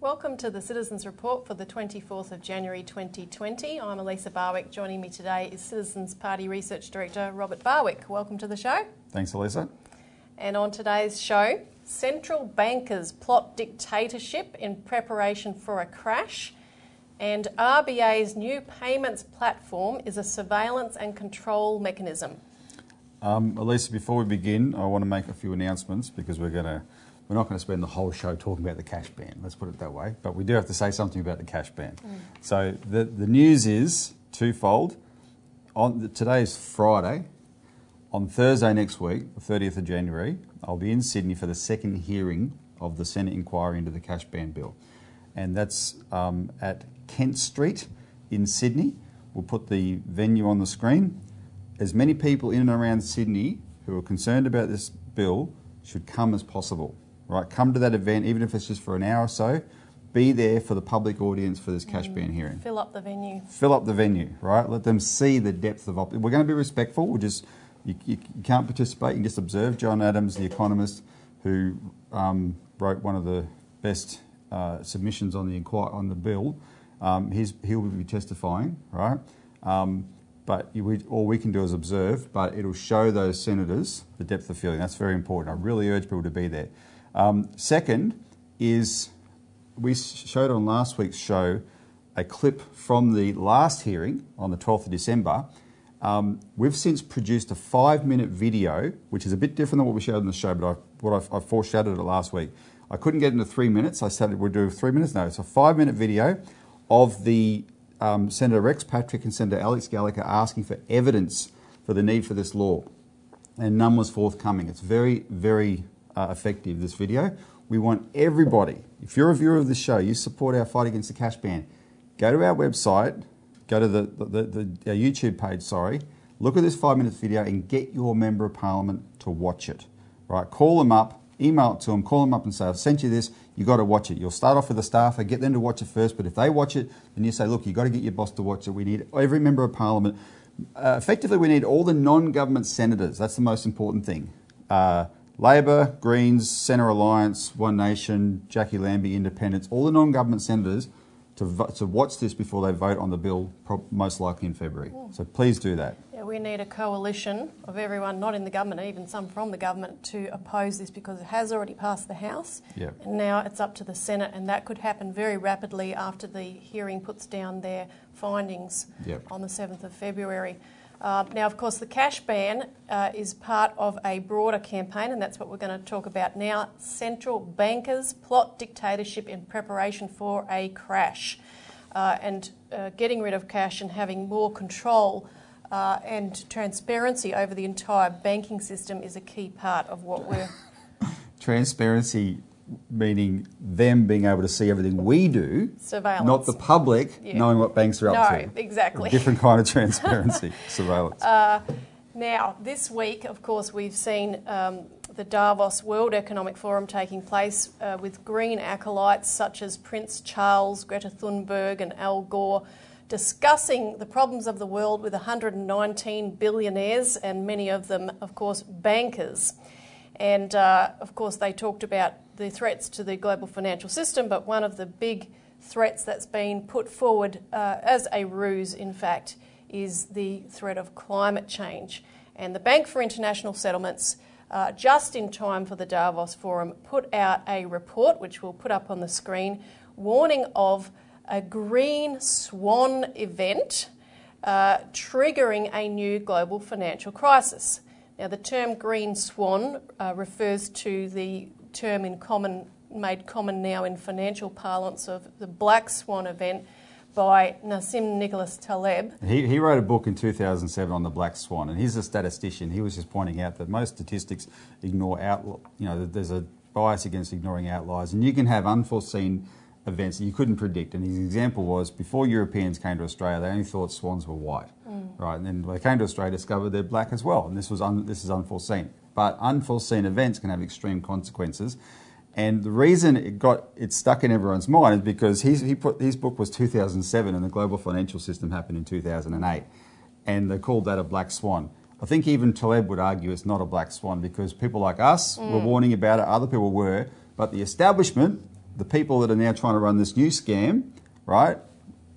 Welcome to the Citizens Report for the 24th of January 2020. I'm Elisa Barwick. Joining me today is Citizens Party Research Director Robert Barwick. Welcome to the show. Thanks, Elisa. And on today's show, central bankers plot dictatorship in preparation for a crash, and RBA's new payments platform is a surveillance and control mechanism. Um, Elisa, before we begin, I want to make a few announcements because we're going to we're not going to spend the whole show talking about the cash ban. Let's put it that way. But we do have to say something about the cash ban. Mm. So the the news is twofold. On the, today is Friday. On Thursday next week, the 30th of January, I'll be in Sydney for the second hearing of the Senate inquiry into the cash ban bill, and that's um, at Kent Street in Sydney. We'll put the venue on the screen. As many people in and around Sydney who are concerned about this bill should come as possible right? Come to that event, even if it's just for an hour or so. Be there for the public audience for this cash mm. ban hearing. Fill up the venue. Fill up the venue, right? Let them see the depth of. Op- We're going to be respectful. We'll just you, you, you, can't participate. You can just observe. John Adams, the economist, who um, wrote one of the best uh, submissions on the on the bill, um, he'll be testifying, right? Um, but we, all we can do is observe, but it'll show those senators the depth of feeling. That's very important. I really urge people to be there. Um, second is we showed on last week's show a clip from the last hearing on the 12th of December. Um, we've since produced a five minute video, which is a bit different than what we showed in the show, but I, what I, I foreshadowed it last week. I couldn't get into three minutes. I said we'd do three minutes. No, it's a five minute video of the um, Senator Rex Patrick and Senator Alex Gallacher asking for evidence for the need for this law. And none was forthcoming. It's very, very uh, effective, this video. We want everybody, if you're a viewer of the show, you support our fight against the cash ban, go to our website, go to the, the, the, the YouTube page, sorry, look at this five minute video and get your Member of Parliament to watch it. Right? Call them up, email it to them, call them up and say, I've sent you this, you've got to watch it. You'll start off with the staffer, get them to watch it first, but if they watch it, then you say, look, you've got to get your boss to watch it. We need every Member of Parliament. Uh, effectively, we need all the non government senators. That's the most important thing. Uh, Labor, Greens, Centre Alliance, One Nation, Jacqui Lambie, Independents, all the non government senators to, to watch this before they vote on the bill, most likely in February. Yeah. So please do that. Yeah, we need a coalition of everyone, not in the government, even some from the government, to oppose this because it has already passed the House. Yeah. And now it's up to the Senate, and that could happen very rapidly after the hearing puts down their findings yep. on the 7th of February. Uh, now, of course, the cash ban uh, is part of a broader campaign, and that's what we're going to talk about now. Central bankers plot dictatorship in preparation for a crash. Uh, and uh, getting rid of cash and having more control uh, and transparency over the entire banking system is a key part of what we're. transparency meaning them being able to see everything we do, surveillance, not the public yeah. knowing what banks are up no, to. exactly. A different kind of transparency, surveillance. Uh, now, this week, of course, we've seen um, the Davos World Economic Forum taking place uh, with green acolytes such as Prince Charles, Greta Thunberg, and Al Gore. Discussing the problems of the world with 119 billionaires and many of them, of course, bankers. And uh, of course, they talked about the threats to the global financial system, but one of the big threats that's been put forward uh, as a ruse, in fact, is the threat of climate change. And the Bank for International Settlements, uh, just in time for the Davos Forum, put out a report, which we'll put up on the screen, warning of a green swan event uh, triggering a new global financial crisis. Now, the term green swan uh, refers to the term in common, made common now in financial parlance of the black swan event by Nassim Nicholas Taleb. He, he wrote a book in 2007 on the black swan, and he's a statistician. He was just pointing out that most statistics ignore out, you know, there's a bias against ignoring outliers, and you can have unforeseen events that you couldn't predict. And his example was before Europeans came to Australia, they only thought swans were white, mm. right? And then when they came to Australia, discovered they're black as well, and this was un, this is unforeseen. But unforeseen events can have extreme consequences. And the reason it got it stuck in everyone's mind is because he's, he put, his book was 2007 and the global financial system happened in 2008. And they called that a black swan. I think even Taleb would argue it's not a black swan because people like us were mm. warning about it, other people were, but the establishment, the people that are now trying to run this new scam, right,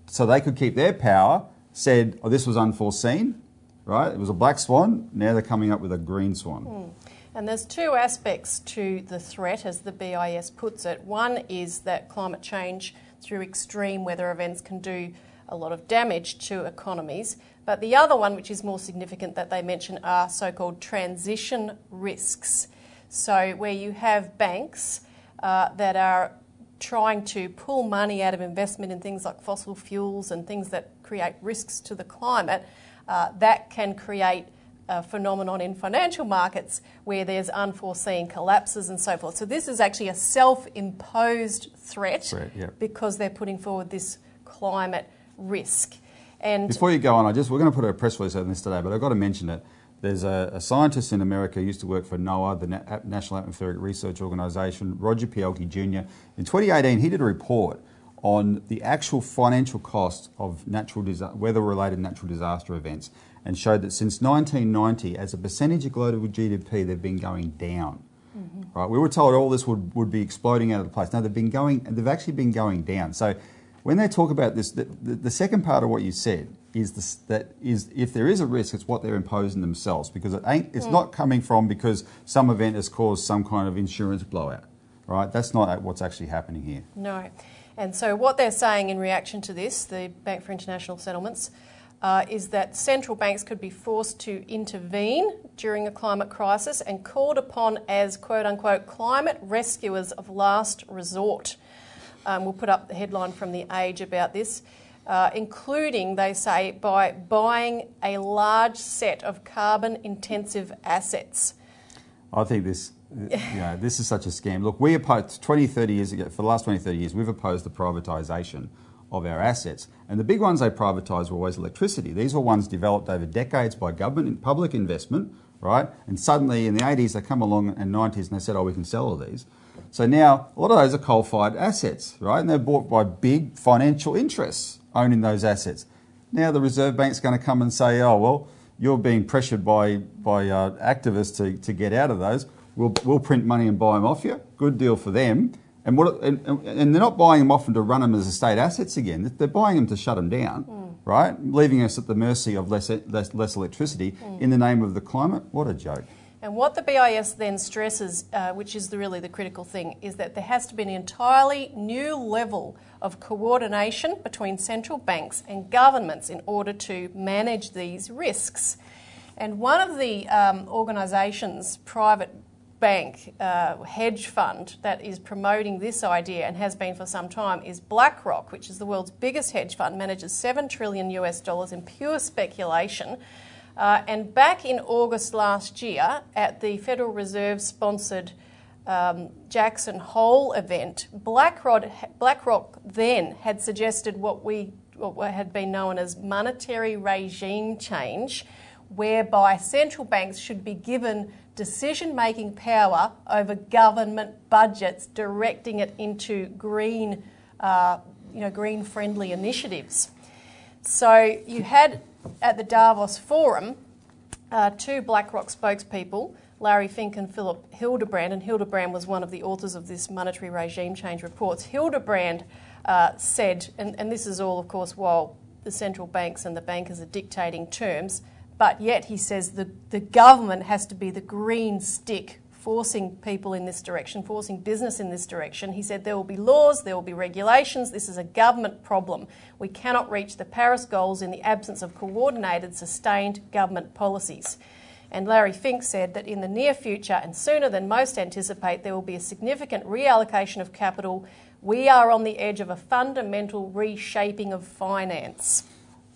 so they could keep their power, said, oh, this was unforeseen, right? It was a black swan. Now they're coming up with a green swan. And there's two aspects to the threat, as the BIS puts it. One is that climate change through extreme weather events can do a lot of damage to economies. But the other one, which is more significant that they mention, are so called transition risks. So, where you have banks uh, that are trying to pull money out of investment in things like fossil fuels and things that create risks to the climate, uh, that can create a phenomenon in financial markets where there's unforeseen collapses and so forth. So, this is actually a self imposed threat, Threat, yep. because they're putting forward this climate risk. And Before you go on, I just we're going to put a press release on this today, but I've got to mention it. There's a, a scientist in America who used to work for NOAA, the Na- National Atmospheric Research Organisation, Roger Pielke Jr. In 2018, he did a report on the actual financial cost of natural weather-related natural disaster events, and showed that since 1990, as a percentage of global GDP, they've been going down. Mm-hmm. Right, we were told all this would, would be exploding out of the place. Now they've been going, they've actually been going down. So, when they talk about this, the, the, the second part of what you said is this, that is if there is a risk, it's what they're imposing themselves because it ain't, it's not coming from because some event has caused some kind of insurance blowout. Right, that's not what's actually happening here. No. And so, what they're saying in reaction to this, the Bank for International Settlements, uh, is that central banks could be forced to intervene during a climate crisis and called upon as quote unquote climate rescuers of last resort. Um, we'll put up the headline from The Age about this, uh, including, they say, by buying a large set of carbon intensive assets. I think this, know, this is such a scam. Look, we opposed 20, 30 years ago, for the last 20, 30 years, we've opposed the privatisation of our assets. And the big ones they privatised were always electricity. These were ones developed over decades by government and public investment, right? And suddenly in the 80s they come along and 90s and they said, oh, we can sell all these. So now a lot of those are coal-fired assets, right? And they're bought by big financial interests owning those assets. Now the Reserve Bank's going to come and say, oh, well, you're being pressured by, by uh, activists to, to get out of those. We'll, we'll print money and buy them off you. Good deal for them. And, what, and, and they're not buying them off and to run them as estate assets again. They're buying them to shut them down, right? Leaving us at the mercy of less, less, less electricity in the name of the climate. What a joke. And what the BIS then stresses, uh, which is the, really the critical thing, is that there has to be an entirely new level of coordination between central banks and governments in order to manage these risks. And one of the um, organisations, private bank, uh, hedge fund, that is promoting this idea and has been for some time is BlackRock, which is the world's biggest hedge fund, manages 7 trillion US dollars in pure speculation. Uh, and back in August last year, at the Federal Reserve sponsored um, Jackson Hole event, BlackRock, BlackRock then had suggested what we what had been known as monetary regime change, whereby central banks should be given decision making power over government budgets, directing it into green, uh, you know, green friendly initiatives. So you had at the Davos Forum uh, two BlackRock spokespeople, Larry Fink and Philip Hildebrand, and Hildebrand was one of the authors of this monetary regime change reports. Hildebrand uh, said, and, and this is all, of course, while the central banks and the bankers are dictating terms, but yet he says the, the government has to be the green stick forcing people in this direction, forcing business in this direction. He said there will be laws, there will be regulations. This is a government problem. We cannot reach the Paris goals in the absence of coordinated, sustained government policies. And Larry Fink said that in the near future and sooner than most anticipate, there will be a significant reallocation of capital. We are on the edge of a fundamental reshaping of finance.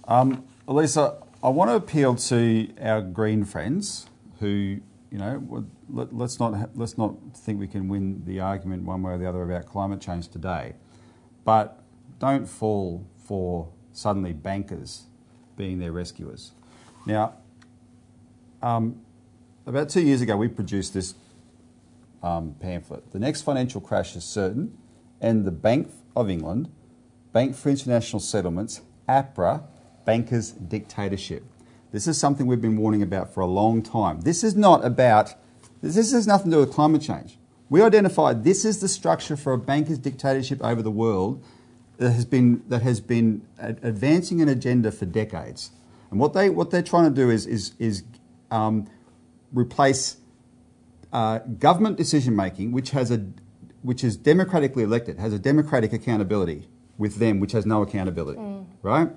Um, Elisa, I want to appeal to our green friends who, you know, let, let's not let's not think we can win the argument one way or the other about climate change today, but don't fall for suddenly bankers being their rescuers. Now, um, about two years ago, we produced this um, pamphlet. The next financial crash is certain, and the Bank of England, Bank for International Settlements, APRA, bankers' dictatorship. This is something we've been warning about for a long time. This is not about, this has nothing to do with climate change. We identified this is the structure for a banker's dictatorship over the world that has been, that has been advancing an agenda for decades. And what, they, what they're trying to do is, is, is um, replace uh, government decision making, which, has a, which is democratically elected, has a democratic accountability with them, which has no accountability. Mm. Right?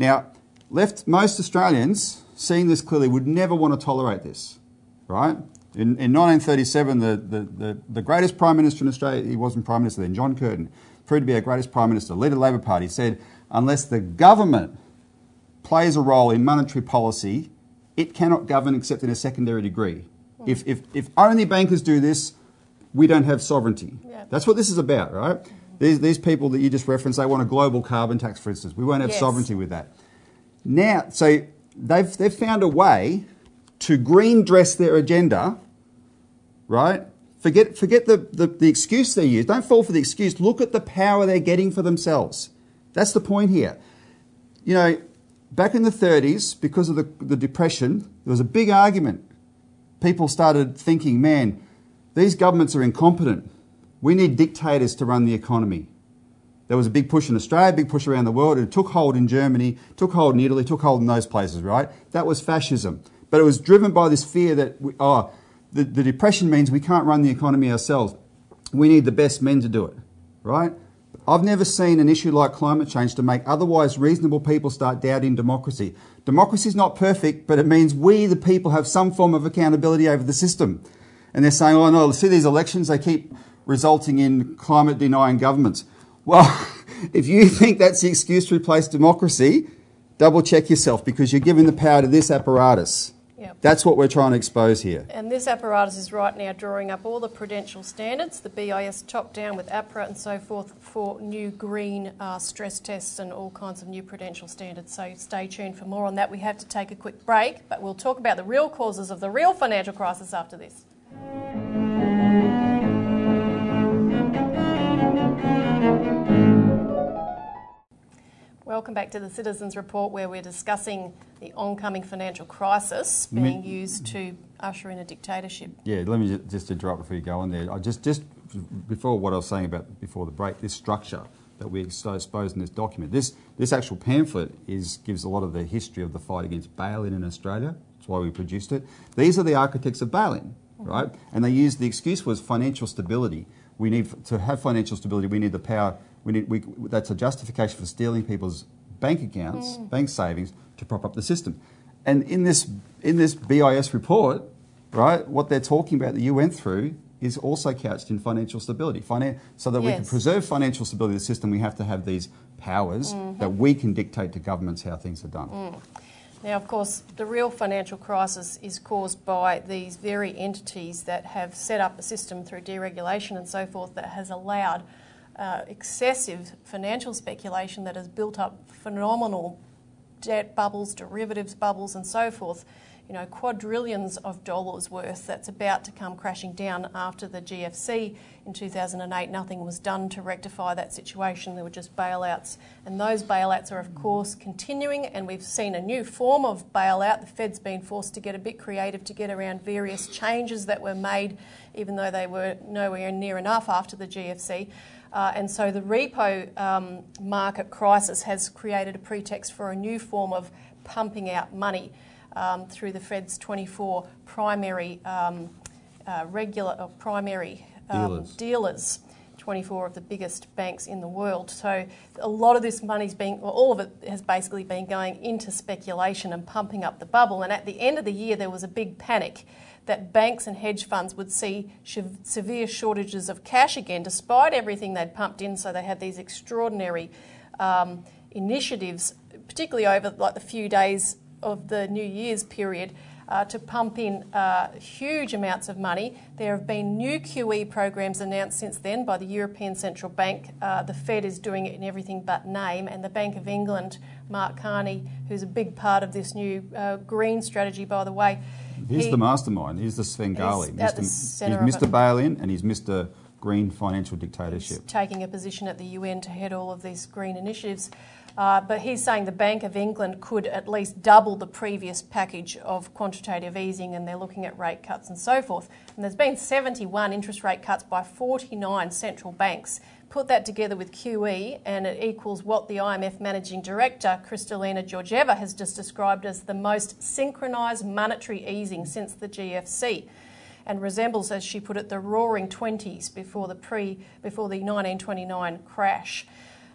Now, left most Australians, seeing this clearly, would never want to tolerate this. Right? In, in 1937, the, the, the, the, greatest Prime Minister in Australia, he wasn't Prime Minister then, John Curtin, proved to be our greatest Prime Minister, leader of the Labor Party, said, unless the government plays a role in monetary policy, it cannot govern except in a secondary degree. Hmm. If, if, if only bankers do this, we don't have sovereignty. Yeah. That's what this is about, right? Hmm. These, these people that you just referenced, they want a global carbon tax, for instance. We won't have yes. sovereignty with that. Now, so they've, they've found a way to green dress their agenda, right? Forget, forget the, the, the excuse they use. Don't fall for the excuse. Look at the power they're getting for themselves. That's the point here. You know, back in the 30s, because of the, the Depression, there was a big argument. People started thinking, man, these governments are incompetent. We need dictators to run the economy. There was a big push in Australia, big push around the world. It took hold in Germany, took hold in Italy, took hold in those places, right? That was fascism. But it was driven by this fear that, we, oh, the, the depression means we can't run the economy ourselves. We need the best men to do it, right? I've never seen an issue like climate change to make otherwise reasonable people start doubting democracy. Democracy is not perfect, but it means we, the people, have some form of accountability over the system. And they're saying, oh no, see these elections, they keep resulting in climate denying governments. Well, if you think that's the excuse to replace democracy, double check yourself because you're giving the power to this apparatus. Yep. That's what we're trying to expose here. And this apparatus is right now drawing up all the prudential standards, the BIS top down with APRA and so forth for new green uh, stress tests and all kinds of new prudential standards. So stay tuned for more on that. We have to take a quick break, but we'll talk about the real causes of the real financial crisis after this. Welcome back to the Citizens Report, where we're discussing the oncoming financial crisis being used to usher in a dictatorship. Yeah, let me just interrupt before you go on there. I just, just before what I was saying about before the break, this structure that we expose in this document. This, this actual pamphlet is, gives a lot of the history of the fight against bail-in in Australia. That's why we produced it. These are the architects of bail-in, right? And they used the excuse was financial stability. We need to have financial stability. We need the power we need, we, that's a justification for stealing people's bank accounts, mm. bank savings, to prop up the system. And in this, in this BIS report, right, what they're talking about that you went through is also couched in financial stability. Finan- so that yes. we can preserve financial stability of the system, we have to have these powers mm-hmm. that we can dictate to governments how things are done. Mm. Now, of course, the real financial crisis is caused by these very entities that have set up a system through deregulation and so forth that has allowed uh, excessive financial speculation that has built up phenomenal debt bubbles, derivatives bubbles, and so forth. You know, quadrillions of dollars worth that's about to come crashing down after the GFC in 2008. Nothing was done to rectify that situation. There were just bailouts. And those bailouts are, of course, continuing. And we've seen a new form of bailout. The Fed's been forced to get a bit creative to get around various changes that were made, even though they were nowhere near enough after the GFC. Uh, and so the repo um, market crisis has created a pretext for a new form of pumping out money um, through the Fed's 24 primary um, uh, regular uh, primary um, dealers. dealers. 24 of the biggest banks in the world. So a lot of this money's being, well, all of it has basically been going into speculation and pumping up the bubble. And at the end of the year, there was a big panic that banks and hedge funds would see severe shortages of cash again, despite everything they'd pumped in. So they had these extraordinary um, initiatives, particularly over like the few days of the New Year's period. uh, to pump in uh, huge amounts of money. There have been new QE programs announced since then by the European Central Bank. Uh, the Fed is doing it in everything but name, and the Bank of England, Mark Carney, who's a big part of this new uh, green strategy, by the way. He's he, the mastermind. He's the Svengali. He's, Mr. he's Mr. Bail-in and he's Mr. Green Financial Dictatorship. He's taking a position at the UN to head all of these green initiatives. Uh, but he's saying the Bank of England could at least double the previous package of quantitative easing, and they're looking at rate cuts and so forth. And there's been 71 interest rate cuts by 49 central banks. Put that together with QE, and it equals what the IMF managing director, Kristalina Georgieva, has just described as the most synchronised monetary easing since the GFC and resembles, as she put it, the roaring 20s before the, pre, before the 1929 crash.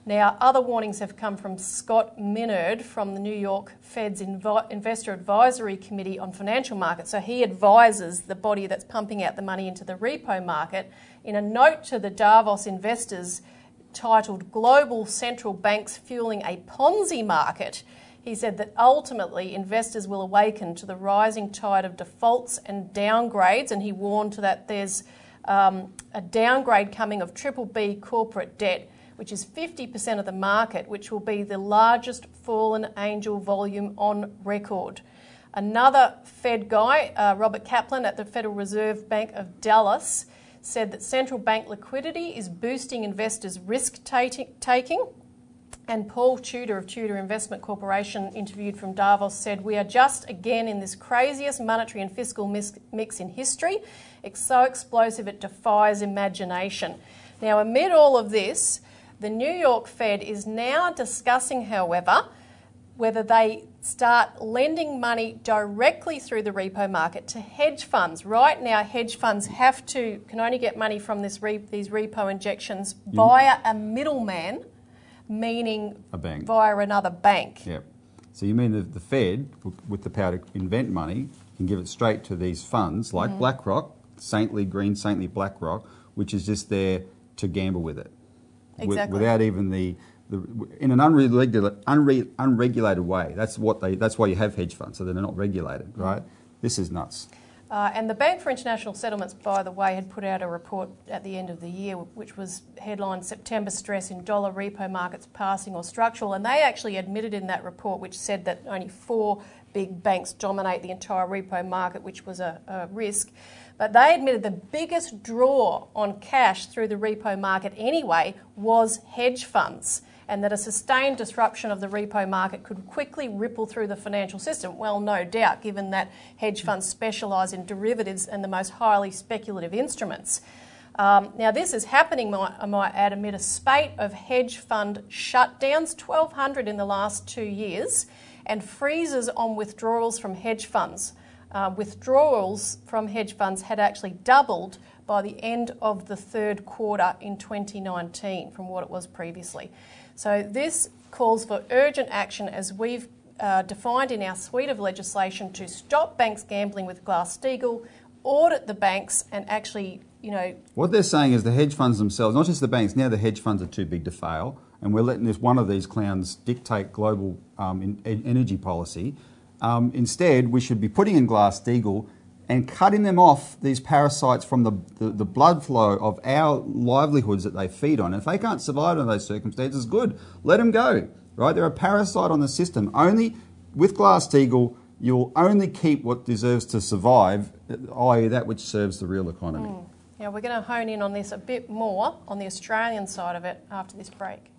Now, other warnings have come from Scott Minerd from the New York Fed's Inv- Investor Advisory Committee on Financial Markets. So he advises the body that's pumping out the money into the repo market. In a note to the Davos investors titled Global Central Banks Fueling a Ponzi Market, he said that ultimately investors will awaken to the rising tide of defaults and downgrades, and he warned that there's um, a downgrade coming of triple B corporate debt which is 50% of the market, which will be the largest fallen angel volume on record. Another Fed guy, uh, Robert Kaplan at the Federal Reserve Bank of Dallas, said that central bank liquidity is boosting investors' risk taking. And Paul Tudor of Tudor Investment Corporation, interviewed from Davos, said, We are just again in this craziest monetary and fiscal mix in history. It's so explosive it defies imagination. Now, amid all of this, the New York Fed is now discussing, however, whether they start lending money directly through the repo market to hedge funds. Right now, hedge funds have to can only get money from this re, these repo injections via a middleman, meaning a bank. via another bank. Yep. So you mean that the Fed, with the power to invent money, can give it straight to these funds like mm-hmm. BlackRock, saintly green, saintly BlackRock, which is just there to gamble with it exactly. without even the, the in an unregulated, unre, unregulated way. That's what they. That's why you have hedge funds, so they're not regulated, mm. right? This is nuts. Uh, and the Bank for International Settlements, by the way, had put out a report at the end of the year, which was headlined September Stress in Dollar Repo Markets Passing or Structural. And they actually admitted in that report, which said that only four big banks dominate the entire repo market, which was a, a risk. But they admitted the biggest draw on cash through the repo market anyway was hedge funds, and that a sustained disruption of the repo market could quickly ripple through the financial system. Well, no doubt, given that hedge funds specialise in derivatives and the most highly speculative instruments. Um, now, this is happening, I might add, amid a spate of hedge fund shutdowns, 1,200 in the last two years, and freezes on withdrawals from hedge funds uh, withdrawals from hedge funds had actually doubled by the end of the third quarter in 2019 from what it was previously. So, this calls for urgent action as we've uh, defined in our suite of legislation to stop banks gambling with Glass Steagall, audit the banks, and actually, you know. What they're saying is the hedge funds themselves, not just the banks, now the hedge funds are too big to fail, and we're letting this one of these clowns dictate global um, in, energy policy. Um, instead, we should be putting in Glass-Steagall and cutting them off, these parasites, from the, the, the, blood flow of our livelihoods that they feed on. If they can't survive under those circumstances, good, let them go. Right? They're a parasite on the system. Only with Glass-Steagall, you'll only keep what deserves to survive, i.e., that which serves the real economy. Mm. Now, we're going to hone in on this a bit more on the Australian side of it after this break.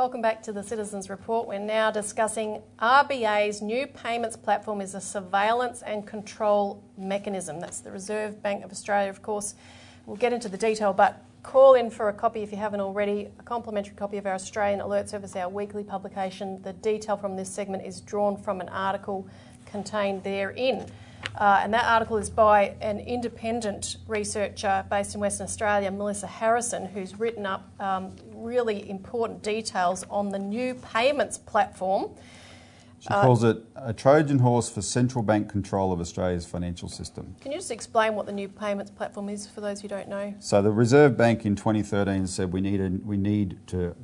Welcome back to the Citizens Report. We're now discussing RBA's new payments platform is a surveillance and control mechanism. That's the Reserve Bank of Australia, of course. We'll get into the detail, but call in for a copy if you haven't already, a complimentary copy of our Australian Alert Service, our weekly publication. The detail from this segment is drawn from an article contained therein. Uh, and that article is by an independent researcher based in Western Australia, Melissa Harrison, who's written up um, really important details on the new payments platform. She calls it a Trojan horse for central bank control of Australia's financial system. Can you just explain what the new payments platform is for those who don't know? So the Reserve Bank in 2013 said we need a, we need to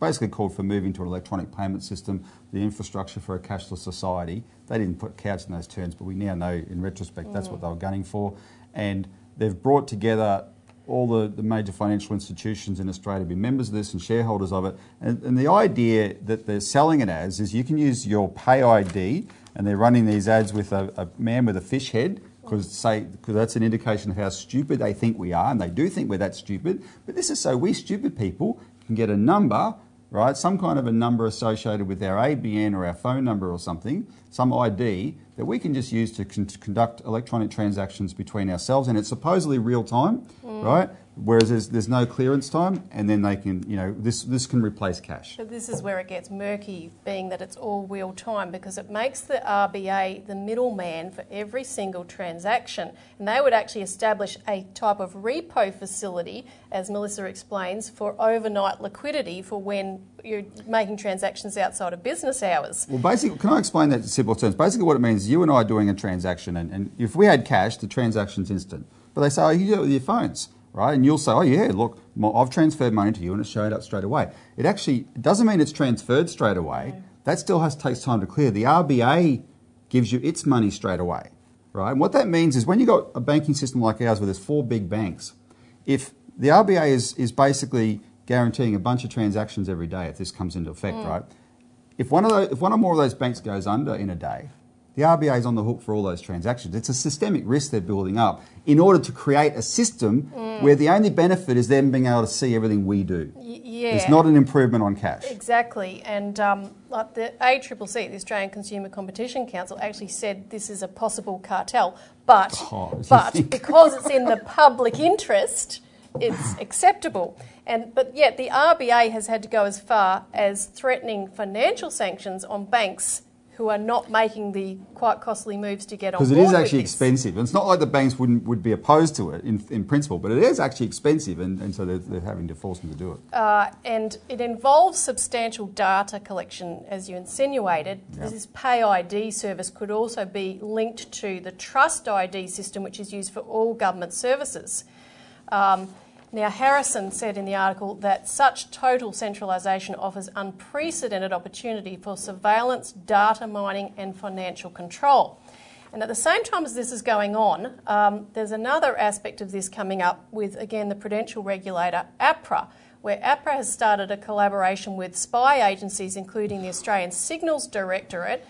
basically called for moving to an electronic payment system, the infrastructure for a cashless society. They didn't put couch in those terms, but we now know in retrospect that's mm. what they were gunning for, and they've brought together all the, the major financial institutions in Australia be members of this and shareholders of it. And, and the idea that they're selling it as is you can use your Pay ID, and they're running these ads with a, a man with a fish head because say because that's an indication of how stupid they think we are, and they do think we're that stupid. But this is so we stupid people can get a number, right? Some kind of a number associated with our ABN or our phone number or something, some ID that we can just use to con- conduct electronic transactions between ourselves, and it's supposedly real time, mm. right? Whereas there's, there's no clearance time, and then they can, you know, this this can replace cash. But this is where it gets murky, being that it's all real time, because it makes the RBA the middleman for every single transaction. And they would actually establish a type of repo facility, as Melissa explains, for overnight liquidity for when you're making transactions outside of business hours. Well, basically, can I explain that in simple terms? Basically, what it means is you and I are doing a transaction, and, and if we had cash, the transaction's instant. But they say, oh, you do it with your phones, right? And you'll say, oh, yeah, look, I've transferred money to you, and it's showed up straight away. It actually doesn't mean it's transferred straight away. That still has takes time to clear. The RBA gives you its money straight away, right? And what that means is when you've got a banking system like ours where there's four big banks, if the RBA is, is basically guaranteeing a bunch of transactions every day if this comes into effect, mm. right? If one, of those, if one or more of those banks goes under in a day, the RBA is on the hook for all those transactions. It's a systemic risk they're building up in order to create a system where the only benefit is them being able to see everything we do. Y- yeah. It's not an improvement on cash. Exactly, and um, like the ACCC, the Australian Consumer Competition Council, actually said this is a possible cartel, but Oh, but because it's in the public interest, it's acceptable. And but yet the RBA has had to go as far as threatening financial sanctions on banks who are not making the quite costly moves to get on Because it is actually expensive. And it's not like the banks wouldn't would be opposed to it in, in principle, but it is actually expensive, and, and so they're, they're having to force them to do it. Uh, and it involves substantial data collection, as you insinuated. Yeah. This Pay ID service could also be linked to the Trust ID system, which is used for all government services. Um, now, Harrison said in the article that such total centralisation offers unprecedented opportunity for surveillance, data mining, and financial control. And at the same time as this is going on, um, there's another aspect of this coming up with, again, the prudential regulator, APRA, where APRA has started a collaboration with spy agencies, including the Australian Signals Directorate,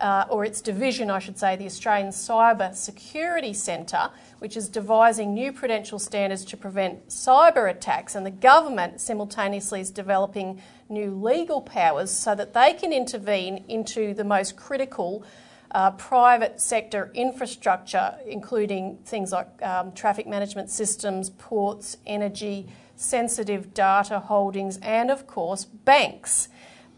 uh, or its division, I should say, the Australian Cyber Security Centre, which is devising new prudential standards to prevent cyber attacks. And the government simultaneously is developing new legal powers so that they can intervene into the most critical uh, private sector infrastructure, including things like um, traffic management systems, ports, energy, sensitive data holdings, and of course, banks.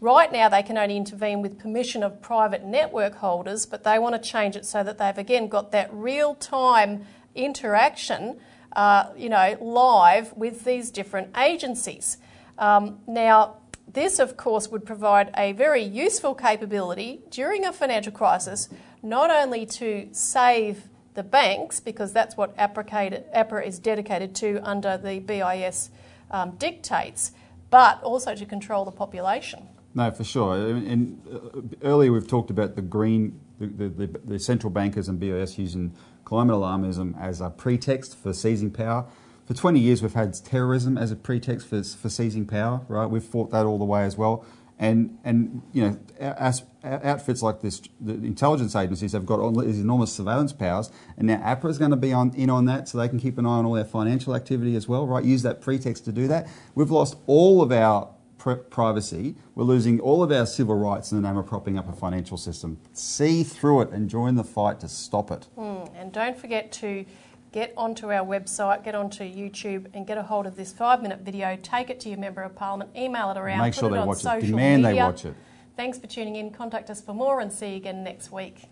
Right now, they can only intervene with permission of private network holders, but they want to change it so that they've again got that real time interaction, uh, you know, live with these different agencies. Um, now, this, of course, would provide a very useful capability during a financial crisis, not only to save the banks, because that's what APRA, is dedicated to under the BIS um, dictates, but also to control the population. No, for sure. And uh, earlier we've talked about the green, the, the, the, central bankers and BIS using climate alarmism as a pretext for seizing power. For 20 years we've had terrorism as a pretext for, for seizing power, right? We've fought that all the way as well. And, and you know, as, outfits like this, the intelligence agencies have got all these enormous surveillance powers, and now APRA is going to be on, in on that so they can keep an eye on all our financial activity as well, right? Use that pretext to do that. We've lost all of our privacy. We're losing all of our civil rights in the name of propping up a financial system. See through it and join the fight to stop it. Mm, and don't forget to get onto our website, get onto YouTube, and get a hold of this five minute video. Take it to your Member of Parliament, email it around, Make put sure it they on watch it. Demand they media. watch it. Thanks for tuning in. Contact us for more and see you again next week.